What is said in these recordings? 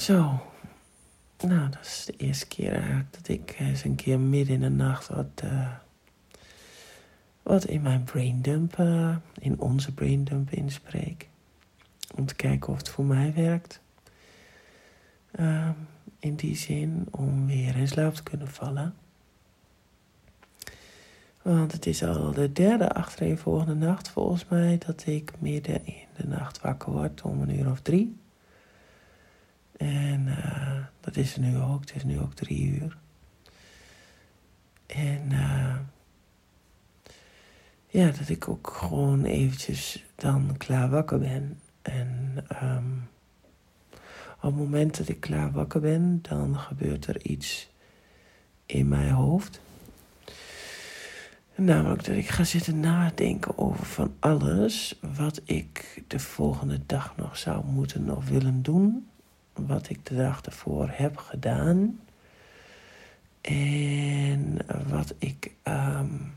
Zo. Nou, dat is de eerste keer eigenlijk dat ik eens een keer midden in de nacht wat, uh, wat in mijn braindump, uh, in onze braindump inspreek. Om te kijken of het voor mij werkt. Uh, in die zin om weer in slaap te kunnen vallen. Want het is al de derde achtereenvolgende nacht volgens mij dat ik midden in de nacht wakker word om een uur of drie. En uh, dat is er nu ook. Het is nu ook drie uur. En uh, ja, dat ik ook gewoon eventjes dan klaar wakker ben. En um, op het moment dat ik klaar wakker ben, dan gebeurt er iets in mijn hoofd. Namelijk dat ik ga zitten nadenken over van alles wat ik de volgende dag nog zou moeten of willen doen. Wat ik de dag ervoor heb gedaan. En wat ik, um,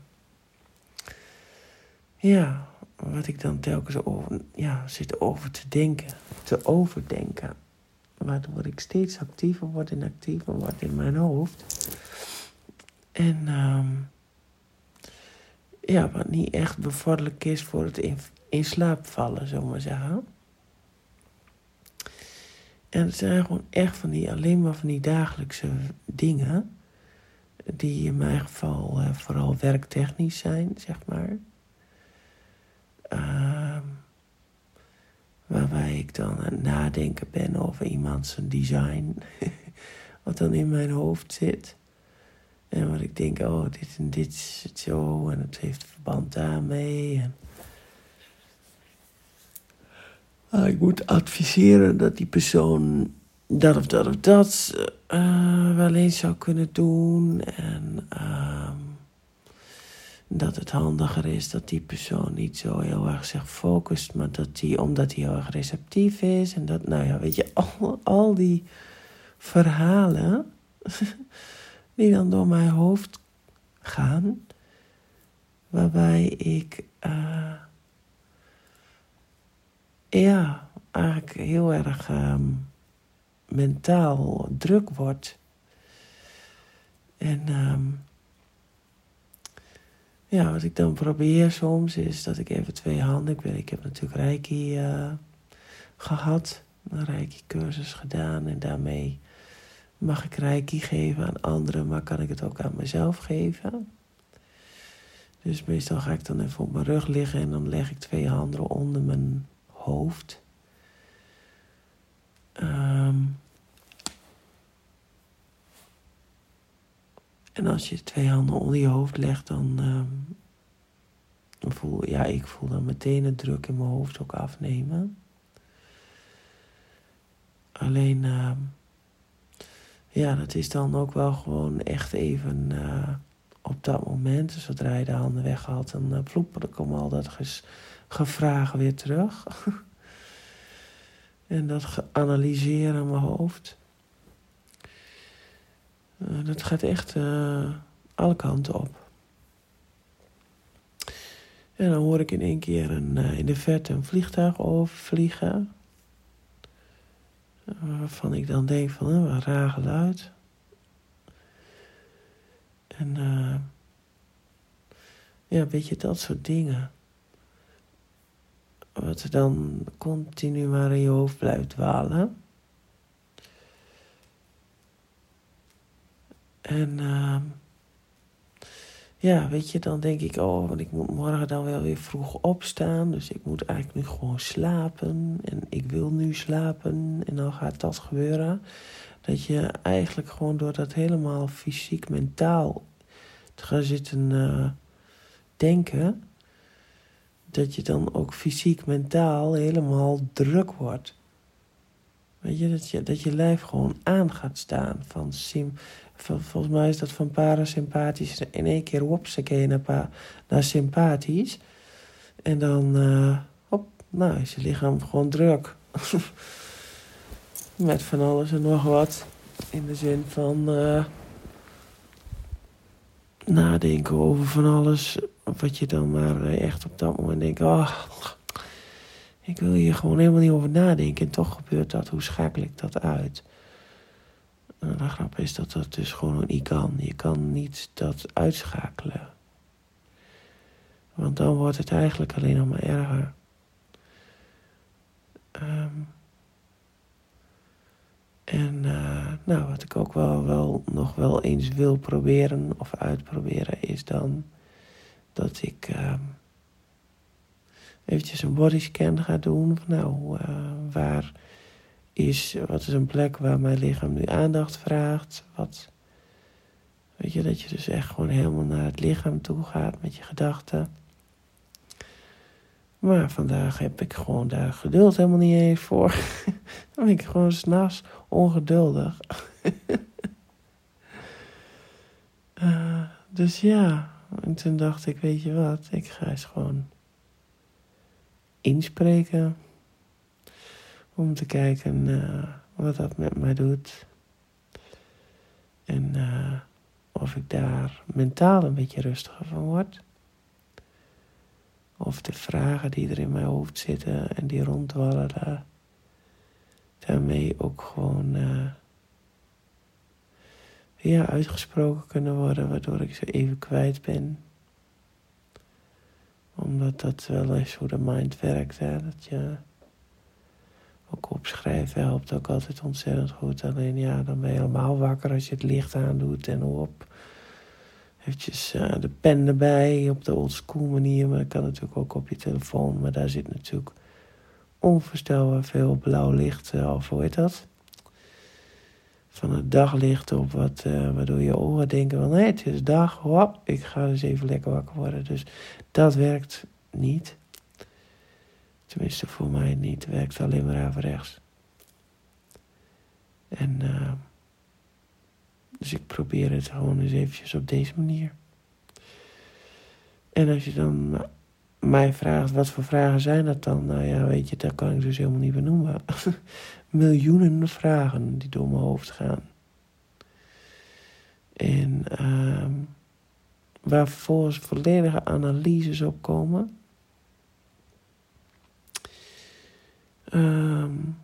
ja, wat ik dan telkens over, ja, zit over te denken, te overdenken. Waardoor ik steeds actiever word en actiever word in mijn hoofd. En um, ja, wat niet echt bevorderlijk is voor het in, slaap vallen, we maar zeggen. En het zijn gewoon echt van die, alleen maar van die dagelijkse dingen. Die in mijn geval uh, vooral werktechnisch zijn, zeg maar. Uh, waarbij ik dan aan het nadenken ben over iemand zijn design. wat dan in mijn hoofd zit. En wat ik denk, oh, dit en dit het zo. En het heeft verband daarmee. En... Ik moet adviseren dat die persoon dat of dat of dat uh, wel eens zou kunnen doen. En uh, dat het handiger is dat die persoon niet zo heel erg zich focust, maar dat die, omdat hij heel erg receptief is. En dat, nou ja, weet je, al, al die verhalen die dan door mijn hoofd gaan, waarbij ik uh, ja, eigenlijk heel erg um, mentaal druk word. En um, ja, wat ik dan probeer soms is dat ik even twee handen. Ik, weet, ik heb natuurlijk Reiki uh, gehad, een Reiki cursus gedaan en daarmee mag ik reiki geven aan anderen, maar kan ik het ook aan mezelf geven? Dus meestal ga ik dan even op mijn rug liggen en dan leg ik twee handen onder mijn hoofd. Um, en als je twee handen onder je hoofd legt, dan um, voel ja, ik voel dan meteen het druk in mijn hoofd ook afnemen. Alleen uh, ja, dat is dan ook wel gewoon echt even uh, op dat moment. Zodra je de handen weghaalt, dan uh, ploep, dan komen al dat ges, gevragen weer terug. en dat analyseren in mijn hoofd. Uh, dat gaat echt alle kanten op. En dan hoor ik in één keer een, in de verte een vliegtuig overvliegen. Waarvan ik dan denk van, een raar geluid. En ja, weet je, dat soort dingen. Wat er dan continu maar in je hoofd blijft dwalen. En uh, ja, weet je, dan denk ik, oh, want ik moet morgen dan wel weer vroeg opstaan. Dus ik moet eigenlijk nu gewoon slapen. En ik wil nu slapen. En dan gaat dat gebeuren. Dat je eigenlijk gewoon door dat helemaal fysiek, mentaal te gaan zitten uh, denken. Dat je dan ook fysiek, mentaal helemaal druk wordt. Weet je, dat je, dat je lijf gewoon aan gaat staan van sim volgens mij is dat van parasympathisch in één keer wopsakee naar, naar sympathisch. En dan, uh, hop, nou is je lichaam gewoon druk. Met van alles en nog wat. In de zin van uh, nadenken over van alles. Wat je dan maar eh, echt op dat moment denkt, oh, ik wil hier gewoon helemaal niet over nadenken. En toch gebeurt dat, hoe schakel ik dat uit? Nou, de grap is dat dat dus gewoon niet kan. Je kan niet dat uitschakelen. Want dan wordt het eigenlijk alleen nog maar erger. Ehm, en uh, nou, wat ik ook wel, wel nog wel eens wil proberen of uitproberen is dan dat ik uh, eventjes een bodyscan ga doen. Van nou, uh, waar is, wat is een plek waar mijn lichaam nu aandacht vraagt? Wat, weet je, dat je dus echt gewoon helemaal naar het lichaam toe gaat met je gedachten. Maar vandaag heb ik gewoon daar geduld helemaal niet eens voor. Dan ben ik gewoon s'nachts ongeduldig. uh, dus ja, en toen dacht ik, weet je wat, ik ga eens gewoon inspreken. Om te kijken uh, wat dat met mij doet. En uh, of ik daar mentaal een beetje rustiger van word. Of de vragen die er in mijn hoofd zitten en die rondwallen, daarmee ook gewoon uh, ja, uitgesproken kunnen worden, waardoor ik ze even kwijt ben. Omdat dat wel eens hoe de mind werkt, hè? dat je ook opschrijven helpt ook altijd ontzettend goed. Alleen ja, dan ben je helemaal wakker als je het licht aandoet en op eventjes uh, de pen erbij op de oldschool manier. Maar dat kan natuurlijk ook op je telefoon. Maar daar zit natuurlijk onvoorstelbaar veel blauw licht, uh, of hoe heet dat? Van het daglicht op, wat, uh, waardoor je oren denken van... hé, het is dag, hop, ik ga eens even lekker wakker worden. Dus dat werkt niet. Tenminste, voor mij niet. Het werkt alleen maar rechts. En... Uh, dus ik probeer het gewoon eens eventjes op deze manier. En als je dan mij vraagt, wat voor vragen zijn dat dan? Nou ja, weet je, dat kan ik dus helemaal niet benoemen. Miljoenen vragen die door mijn hoofd gaan. En uh, waar vervolgens volledige analyses op komen. Um,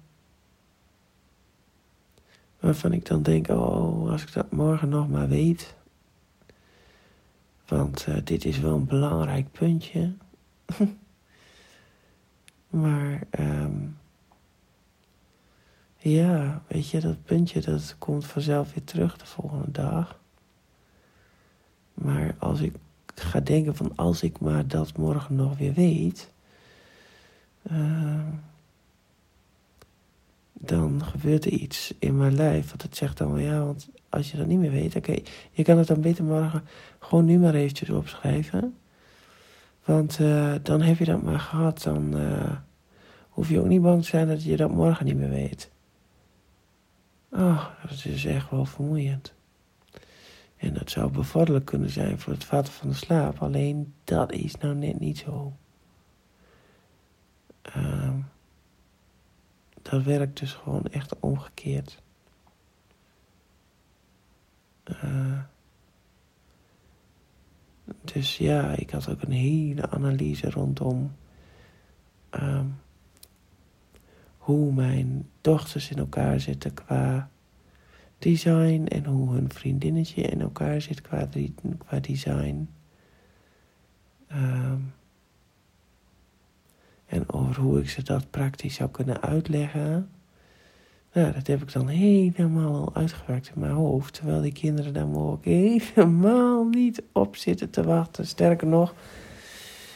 Waarvan ik dan denk, oh, als ik dat morgen nog maar weet. Want uh, dit is wel een belangrijk puntje. maar um, ja, weet je, dat puntje dat komt vanzelf weer terug de volgende dag. Maar als ik ga denken van als ik maar dat morgen nog weer weet. Uh, dan gebeurt er iets in mijn lijf. Want het zegt dan wel ja, want als je dat niet meer weet, oké, je kan het dan beter morgen gewoon nu maar eventjes opschrijven. Want uh, dan heb je dat maar gehad. Dan uh, hoef je ook niet bang te zijn dat je dat morgen niet meer weet. Oh, dat is echt wel vermoeiend. En dat zou bevorderlijk kunnen zijn voor het vatten van de slaap. Alleen dat is nou net niet zo. Uh, dat werkt dus gewoon echt omgekeerd. Uh, dus ja, ik had ook een hele analyse rondom um, hoe mijn dochters in elkaar zitten qua design en hoe hun vriendinnetje in elkaar zit qua, design. Um, en over hoe ik ze dat praktisch zou kunnen uitleggen. Nou, dat heb ik dan helemaal uitgewerkt in mijn hoofd. Terwijl die kinderen daar mogelijk helemaal niet op zitten te wachten. Sterker nog,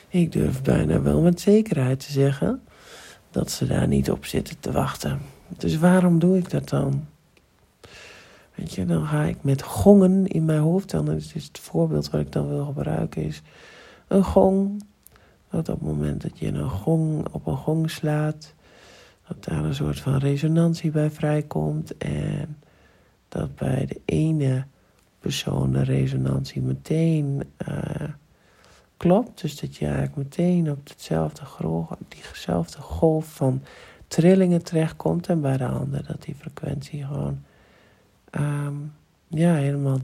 ik durf bijna wel met zekerheid te zeggen dat ze daar niet op zitten te wachten. Dus waarom doe ik dat dan? Weet je, dan ga ik met gongen in mijn hoofd. Dan is het voorbeeld wat ik dan wil gebruiken is een gong dat op het moment dat je een gong op een gong slaat, dat daar een soort van resonantie bij vrijkomt. En dat bij de ene persoon de resonantie meteen uh, klopt. Dus dat je eigenlijk meteen op hetzelfde golf, diezelfde golf van trillingen terechtkomt. En bij de ander dat die frequentie gewoon um, ja, helemaal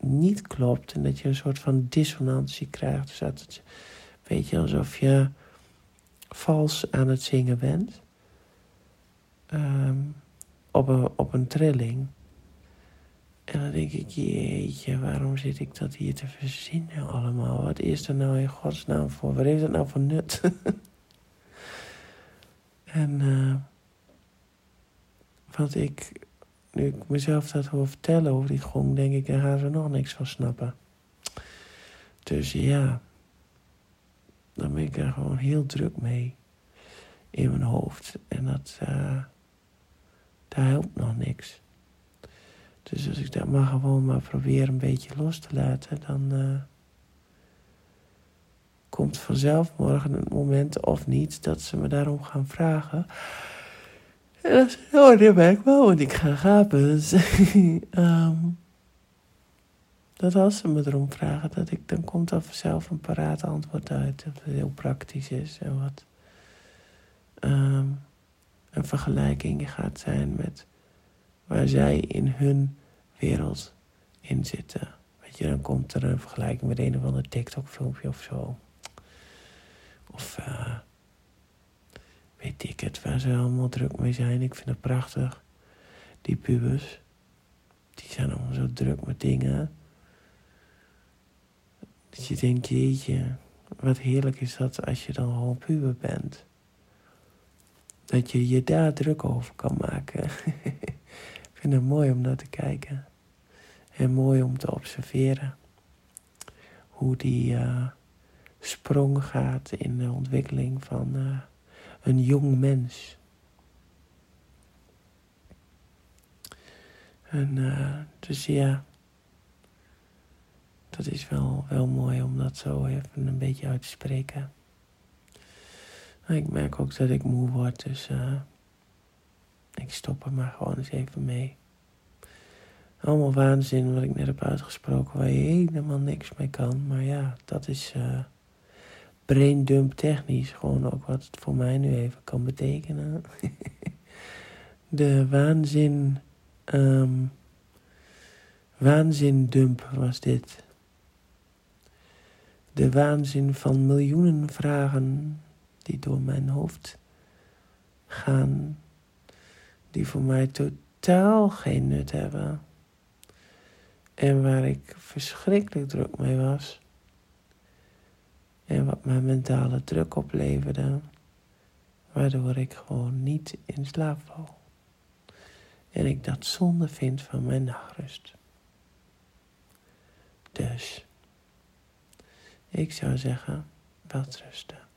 niet klopt. En dat je een soort van dissonantie krijgt. Dus dat het Weet je, alsof je vals aan het zingen bent. Um, op, een, op een trilling. En dan denk ik, jeetje, waarom zit ik dat hier te verzinnen allemaal? Wat is er nou in godsnaam voor? Wat heeft het nou voor nut? en uh, wat ik, nu ik mezelf dat hoor vertellen over die gong, denk ik, daar gaan ze nog niks van snappen. Dus ja, dan ben ik er gewoon heel druk mee in mijn hoofd. En dat, uh, daar helpt nog niks. Dus als ik dat maar gewoon maar probeer een beetje los te laten, dan uh, komt vanzelf morgen het moment of niet dat ze me daarom gaan vragen. En dan zeg ik, oh, ben ik wel, want ik ga gapen. Dus, um, dat als ze me erom vragen, dat ik, dan komt er vanzelf een paraat antwoord uit. Dat het heel praktisch is en wat um, een vergelijking gaat zijn met waar zij in hun wereld in zitten. Weet je, dan komt er een vergelijking met een of ander TikTok-filmpje of zo. Of uh, weet ik het, waar ze allemaal druk mee zijn. Ik vind het prachtig. Die pubers, die zijn allemaal zo druk met dingen. Dat je denkt, jeetje, wat heerlijk is dat als je dan gewoon puber bent. Dat je je daar druk over kan maken. Ik vind het mooi om naar te kijken. En mooi om te observeren. Hoe die uh, sprong gaat in de ontwikkeling van uh, een jong mens. En dus ja, dat is wel, wel mooi om dat zo even een beetje uit te spreken. ik merk ook dat ik moe word, dus ik stop er maar gewoon eens even mee. Allemaal waanzin wat ik net heb uitgesproken, waar je helemaal niks mee kan. Maar ja, dat is uh, braindump technisch gewoon ook wat het voor mij nu even kan betekenen. De waanzin, um, waanzindump was dit. De waanzin van miljoenen vragen die door mijn hoofd gaan die voor mij totaal geen nut hebben. En waar ik verschrikkelijk druk mee was. En wat mijn mentale druk opleverde. Waardoor ik gewoon niet in slaap val. En ik dat zonde vind van mijn nachtrust. Dus, ik zou zeggen, wel rusten.